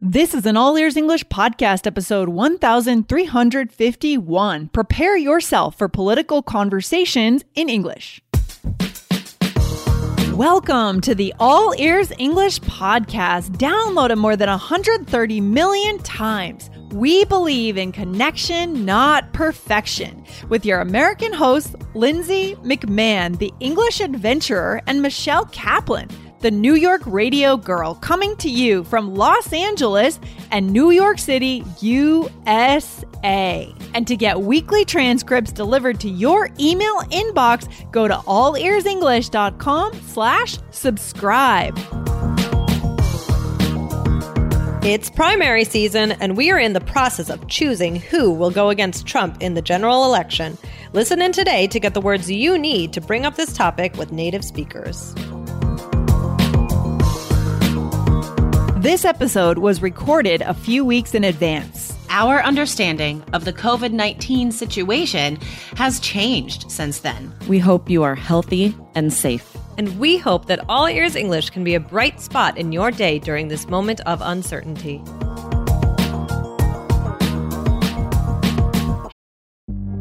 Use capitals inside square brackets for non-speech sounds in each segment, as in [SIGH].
This is an All Ears English podcast, episode 1351. Prepare yourself for political conversations in English. Welcome to the All Ears English podcast, downloaded more than 130 million times. We believe in connection, not perfection. With your American hosts, Lindsay McMahon, the English adventurer, and Michelle Kaplan the New York Radio Girl, coming to you from Los Angeles and New York City, USA. And to get weekly transcripts delivered to your email inbox, go to allearsenglish.com slash subscribe. It's primary season, and we are in the process of choosing who will go against Trump in the general election. Listen in today to get the words you need to bring up this topic with native speakers. This episode was recorded a few weeks in advance. Our understanding of the COVID 19 situation has changed since then. We hope you are healthy and safe. And we hope that All Ears English can be a bright spot in your day during this moment of uncertainty.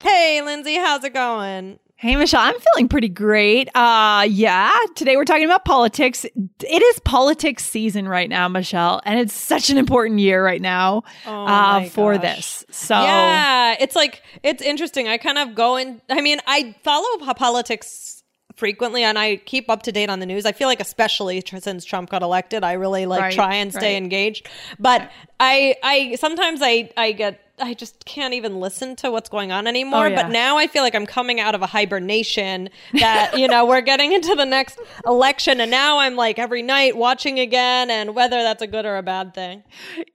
Hey, Lindsay, how's it going? Hey, Michelle, I'm feeling pretty great. Uh, yeah, today we're talking about politics. It is politics season right now, Michelle, and it's such an important year right now Oh uh, for this. So, Yeah, it's like it's interesting. I kind of go in. I mean, I follow politics frequently, and I keep up to date on the news. I feel like, especially tr- since Trump got elected, I really like Right, try and stay right. engaged. But I, I sometimes I, I get. I just can't even listen to what's going on oh, anymore. Oh, yeah. But now I feel like I'm coming out of a hibernation [LAUGHS] that, you know, we're getting into the next election. And now I'm like every night watching again and whether that's a good or a bad thing.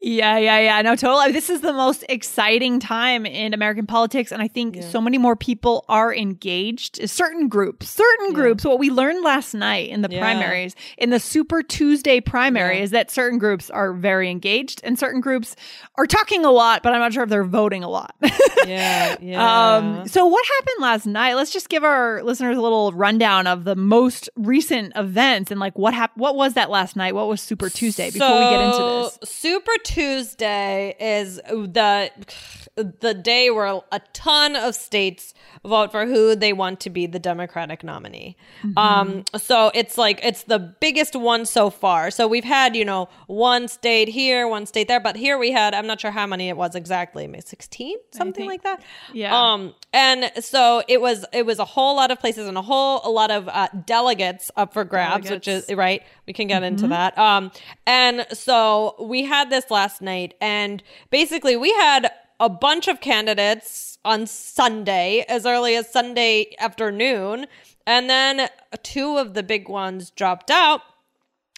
yeah, yeah, yeah. No, totally. This is the most exciting time in American politics, and I think so many more people are engaged. Certain groups, certain groups. What we learned last night in the Yeah. primaries, in the Super Tuesday primary, Yeah. is that certain groups are very engaged, and certain groups are talking a lot, but I'm not sure if they're voting a lot. Yeah. [LAUGHS] Yeah. Um, so what happened last night? Let's just give our listeners a little rundown of the most recent events and like what happened. What was that last night? What was Super Tuesday? Before we get into this, Super Tuesday is the the day where a ton of states vote for who they want to be the Democratic nominee. Mm-hmm. Um, so it's like it's the biggest one so far. So we've had you know one state here, one state there, but here we had I'm not sure how many it was exactly, maybe 16, something think- like that. yeah. Um, and so it was it was a whole lot of places and a whole a lot of uh, delegates up for grabs, which is right. We can get into that. Um, and so we had this last night, and basically we had a bunch of candidates on Sunday, as early as Sunday afternoon, and then two of the big ones dropped out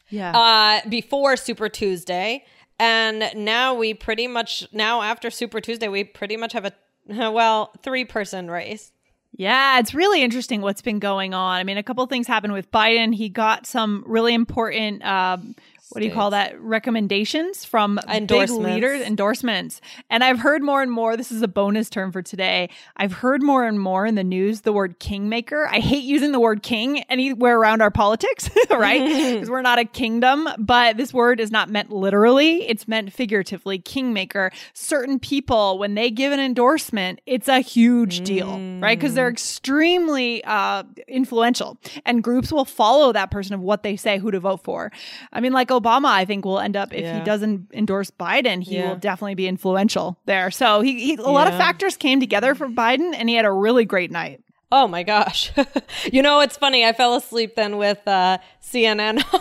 yeah. uh, before Super Tuesday. And now we pretty much, now after Super Tuesday, we pretty much have a, [LAUGHS] well, three person race. Yeah, it's really interesting what's been going on. I mean, a couple of things happened with Biden. He got some really important, um, what do you call that? Recommendations from big leaders, endorsements. And I've heard more and more, this is a bonus term for today. I've heard more and more in the news the word kingmaker. I hate using the word king anywhere around our politics, [LAUGHS] right? [LAUGHS] Because we're not a kingdom, but this word is not meant literally, it's meant figuratively. Kingmaker. Certain people, when they give an endorsement, it's a huge deal, right? Because they're extremely uh, influential, and groups will follow that person of what they say, who to vote for. I mean, like Obama, I think will end up if Yeah. he doesn't endorse Biden, he Yeah. will definitely be influential there. So he, he a lot of factors came together for Biden, and he had a really great night. Oh my gosh. [LAUGHS] you know, it's funny. I fell asleep then with uh, CNN [LAUGHS] on.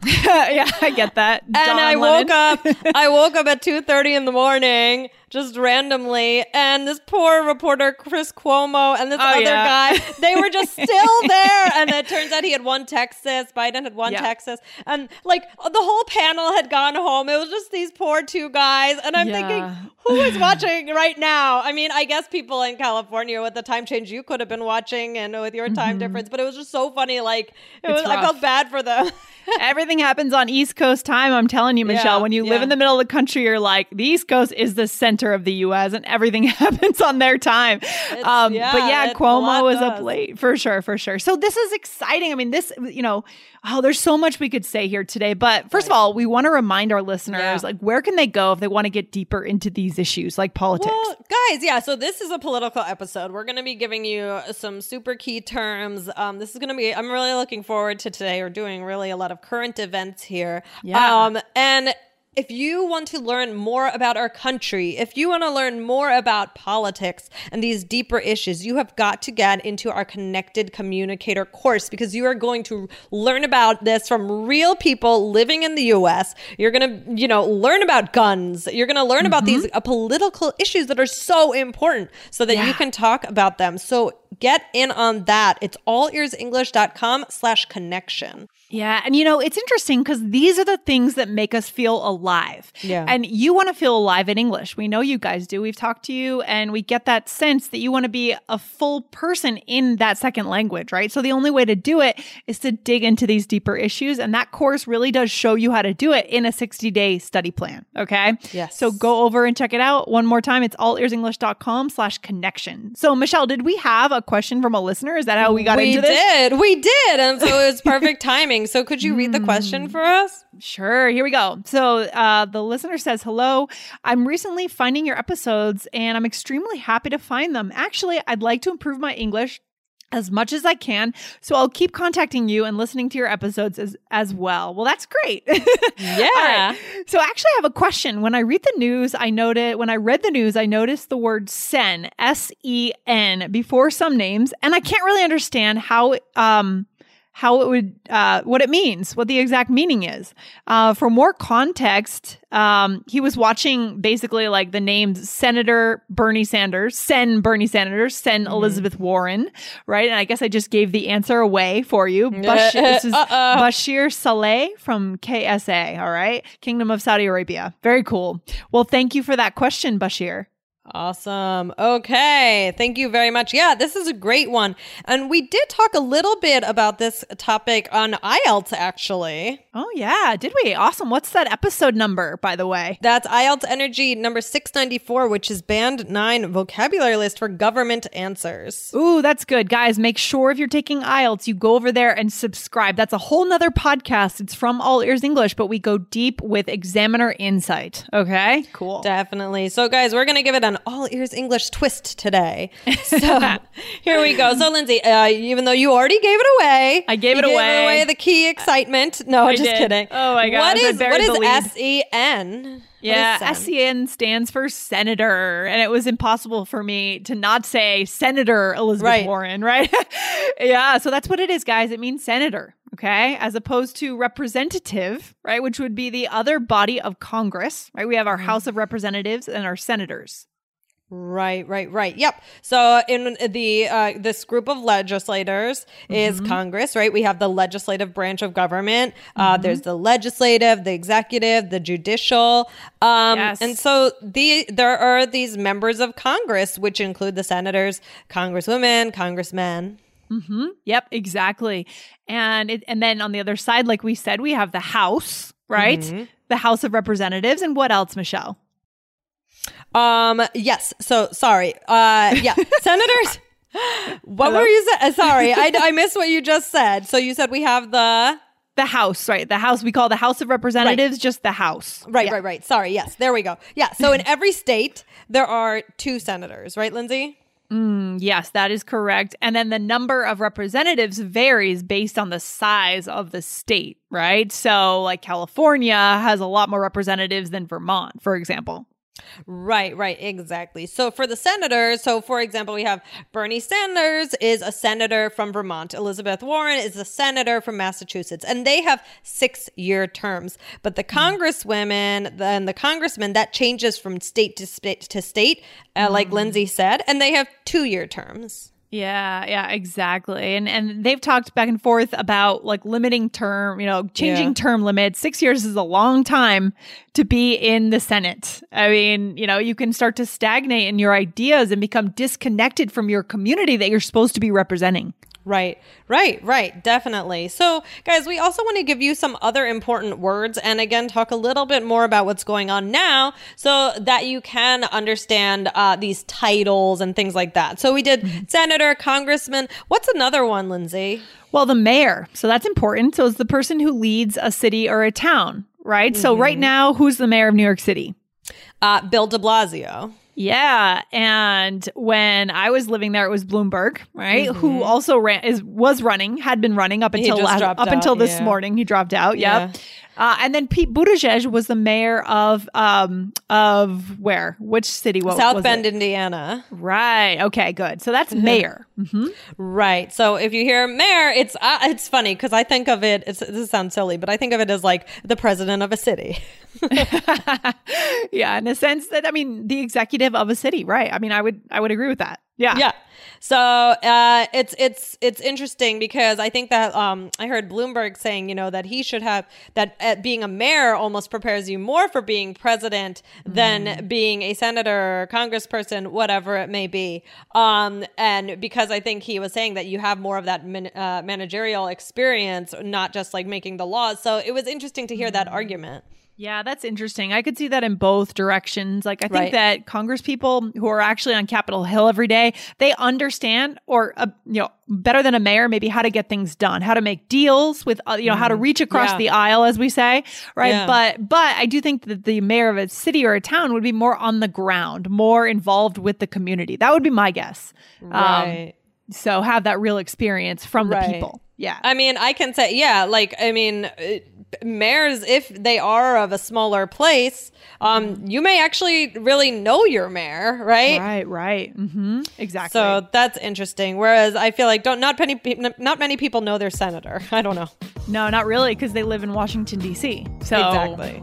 [LAUGHS] yeah, I get that. and I woke up. I woke up at two thirty in the morning, just randomly, and this poor reporter Chris Cuomo and this Oh, other yeah. guy, they were just still [LAUGHS] there. And it turns out he had won Texas. Biden had won Yeah. Texas, and like the whole panel had gone home. It was just these poor two guys, and I'm Yeah. thinking, who is [LAUGHS] watching right now? I mean, I guess people in California with the time change, you could have been watching, and with your time difference, but it was just so funny. Like it was, Mm-hmm. I felt bad for them. [LAUGHS] Everything happens on East Coast time. I'm telling you, Michelle. When you live in the middle of the country, you're like, the East Coast is the center of the U.S. and everything [LAUGHS] happens on their time. Um, yeah, but yeah, Cuomo was up late for sure, for sure. So this is exciting. I mean, this, you know, oh, there's so much we could say here today. But first of all, we want to remind our listeners, Yeah. like, where can they go if they want to get deeper into these issues like politics? Well, guys, yeah. So this is a political episode. We're going to be giving you some super key terms. Um, this is going to be. I'm really looking forward to today. We're doing really a lot of current events here. Yeah. Um, and if you want to learn more about our country, if you want to learn more about politics and these deeper issues, you have got to get into our Connected Communicator course because you are going to learn about this from real people living in the US. You're going to, you know, learn about guns. You're going to learn about these uh, political issues that are so important so that you can talk about them. So get in on that. It's allearsenglish.com slash connection. Yeah. And you know, it's interesting because these are the things that make us feel alive. Yeah. And you want to feel alive in English. We know you guys do. We've talked to you and we get that sense that you want to be a full person in that second language, right? So the only way to do it is to dig into these deeper issues. And that course really does show you how to do it in a 60 day study plan. Okay. Yes. So go over and check it out one more time. It's allearsenglish.com slash connection. So Michelle, did we have a question from a listener? Is that how we got we into this? We did. We did. And so it was perfect [LAUGHS] timing. So could you read the question for us? Sure. Here we go. So uh, the listener says, Hello. I'm recently finding your episodes and I'm extremely happy to find them. Actually, I'd like to improve my English as much as I can. So I'll keep contacting you and listening to your episodes as, as well. Well, that's great. [LAUGHS] Yeah. Right. So actually I have a question. When I read the news, I noted when I read the news, I noticed the word sen, S E N before some names, and I can't really understand how um how it would uh, what it means, what the exact meaning is. Uh, for more context, um, he was watching basically like the names Senator Bernie Sanders, Sen Bernie Sanders, Sen Elizabeth Warren, right? And I guess I just gave the answer away for you. [LAUGHS] Bash- this is Uh-oh. Bashir Saleh from KSA, all right? Kingdom of Saudi Arabia. Very cool. Well, thank you for that question, Bashir. Awesome. Okay. Thank you very much. Yeah, this is a great one. And we did talk a little bit about this topic on IELTS, actually. Oh, yeah. Did we? Awesome. What's that episode number, by the way? That's IELTS Energy number 694, which is Band 9 vocabulary list for government answers. Ooh, that's good. Guys, make sure if you're taking IELTS, you go over there and subscribe. That's a whole nother podcast. It's from All Ears English, but we go deep with examiner insight. Okay? Cool. Definitely. So, guys, we're going to give it an all ears English twist today. [LAUGHS] So, here we go. So, Lindsay, uh, even though you already gave it away, I gave it away. away the key excitement. No, I just did. kidding. Oh my god! What is what is. S E N? Yeah, SEN stands for senator, and it was impossible for me to not say Senator Elizabeth Right. Warren, right? [LAUGHS] yeah, so that's what it is, guys. It means senator, okay, as opposed to representative, right, which would be the other body of Congress, right? We have our House of Representatives and our senators. Right, right, right. Yep. So in the uh, this group of legislators is Mm-hmm. Congress, right? We have the legislative branch of government. Uh, Mm-hmm. there's the legislative, the executive, the judicial, um, Yes. and so the there are these members of Congress, which include the senators, congresswomen, congressmen. Yep, exactly. And it, and then on the other side, like we said, we have the House, right? Mm-hmm. The House of Representatives, and what else, Michelle? Um. Yes. So sorry. Uh. Yeah. [LAUGHS] Senators. What Hello? were you saying? Sorry, I I missed what you just said. So you said we have the The House, right? The House we call the House of Representatives, just the House. Right, Yeah. right, right. Sorry. Yes, there we go. Yeah. So in every state, there are two senators, right, Lindsay? Yes, that is correct. And then the number of representatives varies based on the size of the state, right? So, like California has a lot more representatives than Vermont, for example. Right, right, exactly. So for the senators, so for example, we have Bernie Sanders is a senator from Vermont. Elizabeth Warren is a senator from Massachusetts, and they have six year terms. But the congresswomen and the congressmen, that changes from state to state to state, uh, like Lindsay said, and they have two year terms. Yeah, yeah, exactly. And and they've talked back and forth about like limiting term, you know, changing Yeah. term limits. 6 years is a long time to be in the Senate. I mean, you know, you can start to stagnate in your ideas and become disconnected from your community that you're supposed to be representing. Right, right, right, definitely. So, guys, we also want to give you some other important words and again talk a little bit more about what's going on now so that you can understand uh, these titles and things like that. So, we did senator, congressman. What's another one, Lindsay? Well, the mayor. So that's important. So it's the person who leads a city or a town, right? So right now, who's the mayor of New York City? Uh, Bill de Blasio. Yeah, and when I was living there, it was Bloomberg, right? Who also ran is was running, had been running up until last, up until this yeah. morning. He dropped out. Yeah. Yep. Uh, and then Pete Buttigieg was the mayor of um of where? Which city? What South Bend, it? Indiana. Right. Okay. Good. So that's [LAUGHS] mayor. hmm Right. So if you hear mayor, it's uh, it's funny because I think of it. It's, this sounds silly, but I think of it as like the president of a city. [LAUGHS] [LAUGHS] yeah, in a sense that I mean the executive of a city, right? I mean, I would I would agree with that. Yeah. yeah. So uh, it's it's it's interesting because I think that um, I heard Bloomberg saying you know that he should have that uh, being a mayor almost prepares you more for being president than being a senator, or congressperson, whatever it may be. Um, and because I think he was saying that you have more of that man, uh, managerial experience, not just like making the laws. So it was interesting to hear that argument. Yeah, that's interesting. I could see that in both directions. Like, I think Right. that Congress people who are actually on Capitol Hill every day, they understand, or uh, you know, better than a mayor, maybe how to get things done, how to make deals with, uh, you know, how to reach across Mm. Yeah. the aisle, as we say, right? Yeah. But, but I do think that the mayor of a city or a town would be more on the ground, more involved with the community. That would be my guess. Um, Right. so have that real experience from the Right. people. Yeah. I mean, I can say, yeah, like, I mean, uh, mayors, if they are of a smaller place, um, you may actually really know your mayor, right? right. Right. hmm Exactly. So that's interesting. Whereas I feel like don't not many not many people know their senator. [LAUGHS] I don't know. no, not really, because they live in Washington D.C. So Exactly.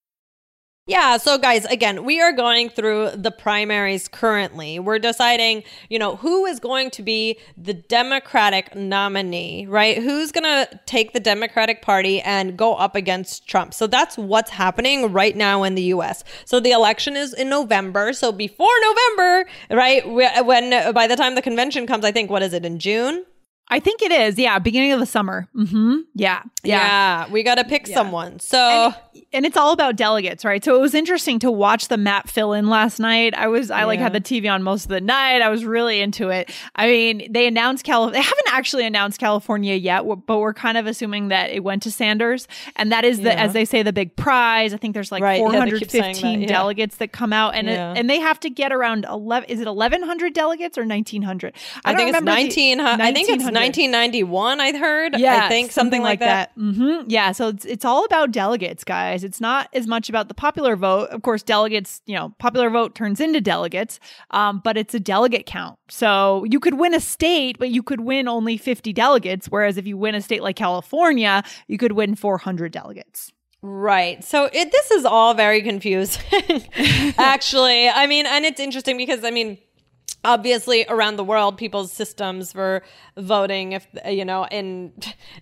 Yeah, so guys, again, we are going through the primaries currently. We're deciding, you know, who is going to be the Democratic nominee, right? Who's going to take the Democratic Party and go up against Trump. So that's what's happening right now in the US. So the election is in November. So before November, right? When by the time the convention comes, I think what is it in June? I think it is. Yeah, beginning of the summer. Mm-hmm. Yeah, yeah. we got to pick someone. So And, and it's all about delegates, right? So it was interesting to watch the map fill in last night. I was, I like had the TV on most of the night. I was really into it. I mean, they announced Cal. They haven't actually announced California yet, but we're kind of assuming that it went to Sanders, and that is the, as they say, the big prize. I think there's like Right. Yeah, they keep 415 that, yeah. delegates that come out, and Yeah. it, and they have to get around 11. Is it 1100 delegates or 1900? I, don't think it's remember the- 19 I think it's 1900. 1991 I heard. Yeah, I think something, like that. hmm Yeah, so it's it's all about delegates, guys. It's not as much about the popular vote. Of course, delegates, you know, popular vote turns into delegates, um, but it's a delegate count. So you could win a state, but you could win only fifty delegates. Whereas if you win a state like California, you could win four hundred delegates. Right. So it, this is all very confusing, [LAUGHS] [LAUGHS] actually. I mean, and it's interesting because, I mean, obviously around the world people's systems for voting if you know in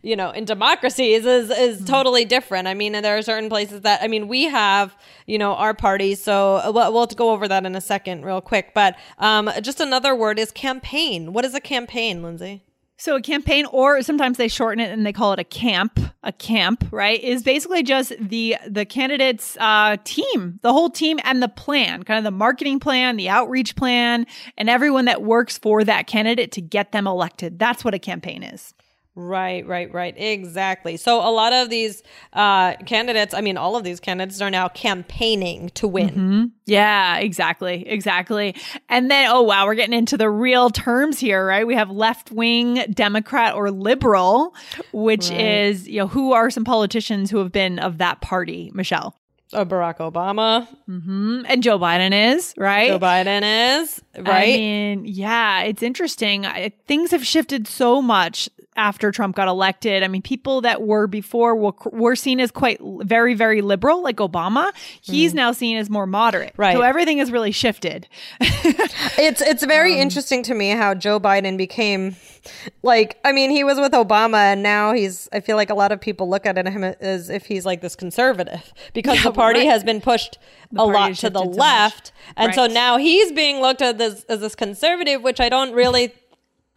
you know in democracies is is totally different. I mean and there are certain places that i mean we have you know our party so we'll, we'll go over that in a second real quick but um just another word is campaign. What is a campaign lindsay So a campaign, or sometimes they shorten it and they call it a camp. A camp, right, is basically just the the candidate's uh, team, the whole team, and the plan, kind of the marketing plan, the outreach plan, and everyone that works for that candidate to get them elected. That's what a campaign is. Right, right, right. Exactly. So a lot of these uh, candidates, I mean, all of these candidates are now campaigning to win. Mm-hmm. Yeah, exactly. Exactly. And then, oh, wow, we're getting into the real terms here, right? We have left wing Democrat or liberal, which right. is, you know, who are some politicians who have been of that party, Michelle? Uh, Barack Obama. Mm-hmm. And Joe Biden is, right? Joe Biden is, right? I mean, yeah, it's interesting. I, things have shifted so much after Trump got elected. I mean, people that were before were, were seen as quite very, very liberal, like Obama. He's mm. now seen as more moderate. Right. So everything has really shifted. [LAUGHS] it's it's very um, interesting to me how Joe Biden became like I mean, he was with Obama and now he's I feel like a lot of people look at him as if he's like this conservative [LAUGHS] because yeah, the party right. has been pushed the a lot to the left. So and right. so now he's being looked at as, as this conservative, which I don't really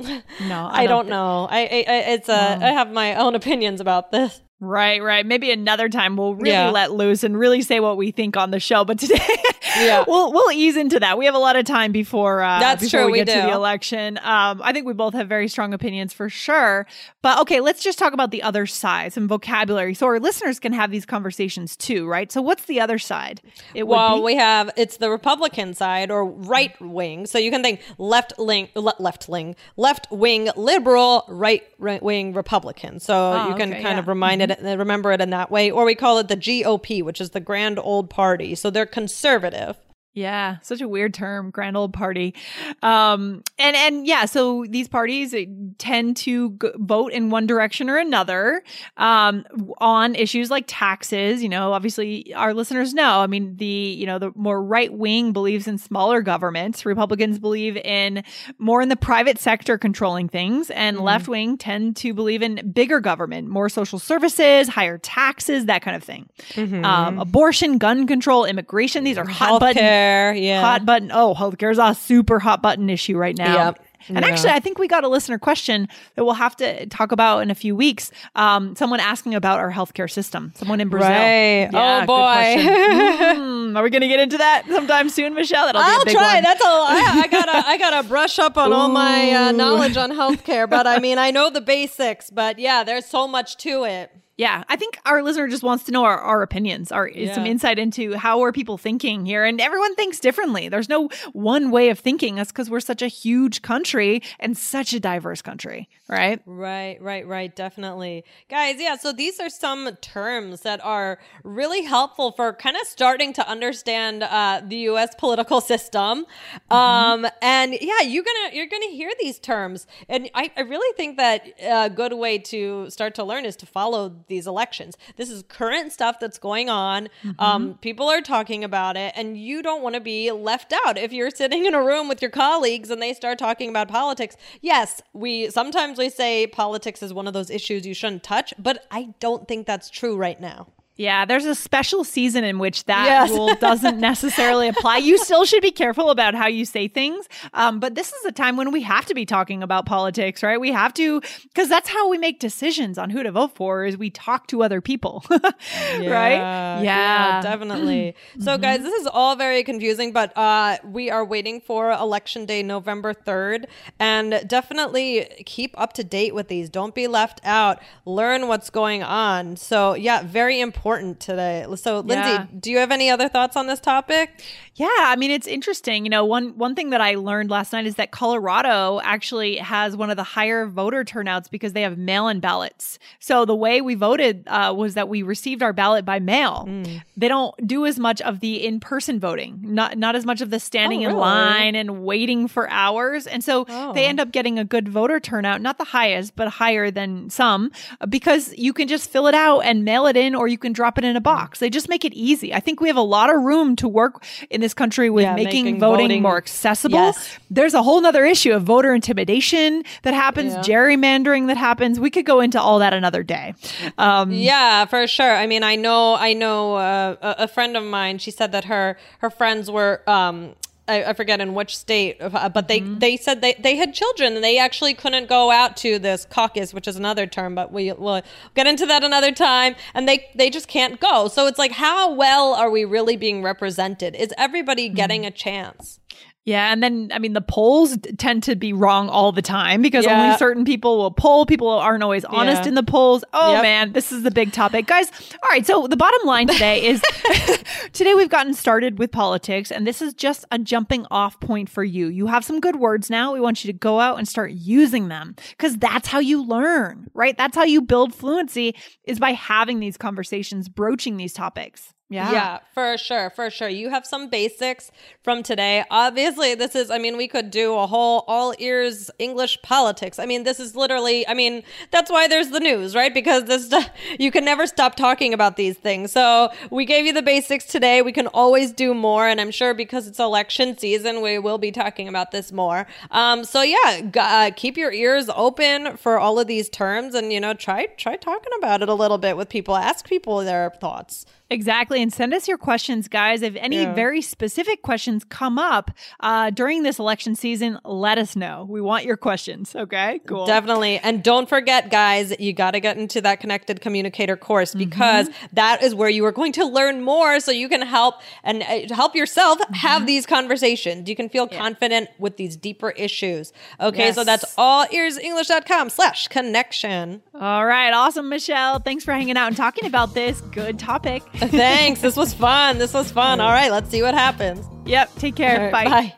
no, I, I don't, don't know. I, I it's a. I have my own opinions about this. Right, right. Maybe another time we'll really yeah. let loose and really say what we think on the show. But today, [LAUGHS] yeah, we'll we'll ease into that. We have a lot of time before uh, that's before true. We, we get do. to the election. Um, I think we both have very strong opinions for sure. But okay, let's just talk about the other side, some vocabulary, so our listeners can have these conversations too, right? So, what's the other side? It well, we have it's the Republican side or right wing. So you can think left wing, le- left wing, left wing liberal, right right wing Republican. So oh, you can okay, kind yeah. of remind mm-hmm. It uh, remember it in that way. Or we call it the GOP, which is the Grand Old Party. So they're conservative. Yeah, such a weird term, grand old party. Um, and and yeah, so these parties tend to g- vote in one direction or another um, on issues like taxes. You know, obviously our listeners know. I mean, the you know the more right wing believes in smaller governments. Republicans believe in more in the private sector controlling things, and mm-hmm. left wing tend to believe in bigger government, more social services, higher taxes, that kind of thing. Mm-hmm. Um, abortion, gun control, immigration. These are hot button yeah. Hot button. Oh, healthcare is a super hot button issue right now. Yep. And yeah. actually, I think we got a listener question that we'll have to talk about in a few weeks. Um, someone asking about our healthcare system. Someone in Brazil. Right. Yeah, oh boy. mm, are we going to get into that sometime soon, Michelle? That'll I'll try. One. That's all. I, I, gotta. I gotta [LAUGHS] brush up on Ooh. all my uh, knowledge on healthcare. But I mean, I know the basics. But yeah, there's so much to it. Yeah, I think our listener just wants to know our, our opinions, our yeah. some insight into how are people thinking here, and everyone thinks differently. There's no one way of thinking. That's because we're such a huge country and such a diverse country, right? Right, right, right. Definitely, guys. Yeah. So these are some terms that are really helpful for kind of starting to understand uh, the U.S. political system. Mm-hmm. Um, and yeah, you're gonna you're gonna hear these terms, and I, I really think that a good way to start to learn is to follow these elections. This is current stuff that's going on. Mm-hmm. Um, people are talking about it, and you don't want to be left out. If you're sitting in a room with your colleagues and they start talking about politics, yes, we sometimes we say politics is one of those issues you shouldn't touch, but I don't think that's true right now. Yeah, there's a special season in which that yes. rule doesn't [LAUGHS] necessarily apply. You still should be careful about how you say things. Um, but this is a time when we have to be talking about politics, right? We have to, because that's how we make decisions on who to vote for is we talk to other people, yeah, [LAUGHS] right? Yeah, yeah definitely. [CLEARS THROAT] Mm-hmm. So guys, this is all very confusing, but uh, we are waiting for election day, November 3rd. And definitely keep up to date with these. Don't be left out. Learn what's going on. So yeah, very important important today. So, Lindsay, yeah. do you have any other thoughts on this topic? Yeah, I mean it's interesting. You know, one one thing that I learned last night is that Colorado actually has one of the higher voter turnouts because they have mail-in ballots. So the way we voted uh, was that we received our ballot by mail. Mm. They don't do as much of the in-person voting, not not as much of the standing oh, really? in line and waiting for hours, and so oh. they end up getting a good voter turnout, not the highest, but higher than some, because you can just fill it out and mail it in, or you can drop it in a box. They just make it easy. I think we have a lot of room to work in this country with yeah, making, making voting, voting, more accessible. Yes. There's a whole nother issue of voter intimidation that happens, yeah. gerrymandering that happens. We could go into all that another day. Um, yeah, for sure. I mean, I know, I know uh, a, a friend of mine. She said that her her friends were. Um, I, I forget in which state, uh, but they they said they they had children and they actually couldn't go out to this caucus, which is another term, but we will get into that another time. And they they just can't go. So it's like, how well are we really being represented? Is everybody getting a chance? Yeah, and then I mean the polls tend to be wrong all the time because Yeah. only certain people will poll. People aren't always honest Yeah. in the polls. Oh Yep. man, this is the big topic, guys. All right, so the bottom line today is [LAUGHS] today we've gotten started with politics, and this is just a jumping off point for you. You have some good words now. We want you to go out and start using them because that's how you learn, right? That's how you build fluency is by having these conversations, broaching these topics. Yeah. Yeah, for sure, for sure. You have some basics from today. Obviously, this is, I mean, we could do a whole all ears English politics. I mean, this is literally, I mean, that's why there's the news, right? Because this, you can never stop talking about these things. So we gave you the basics today. We can always do more. And I'm sure because it's election season, we will be talking about this more. Um, so yeah, g- uh, keep your ears open for all of these terms and, you know, try, try talking about it a little bit with people. Ask people their thoughts. Exactly. And send us your questions, guys. If any Yeah. very specific questions come up uh, during this election season, let us know. We want your questions. Okay. Cool. Definitely. And don't forget, guys, you got to get into that connected communicator course because that is where you are going to learn more so you can help and uh, help yourself have these conversations. You can feel confident with these deeper issues. Okay. So that's all earsenglish.com slash connection. All right. Awesome, Michelle. Thanks for hanging out and talking about this. Good topic. [LAUGHS] Thanks. This was fun. This was fun. All right. Let's see what happens. yep. Take care. All right, Bye. bye.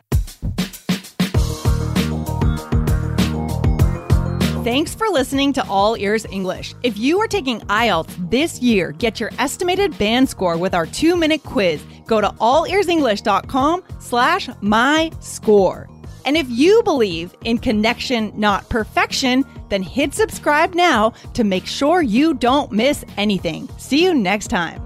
Thanks for listening to All Ears English. If you are taking IELTS this year, get your estimated band score with our two-minute quiz. Go to allearsenglish.com slash my score. And if you believe in connection, not perfection, then hit subscribe now to make sure you don't miss anything. See you next time.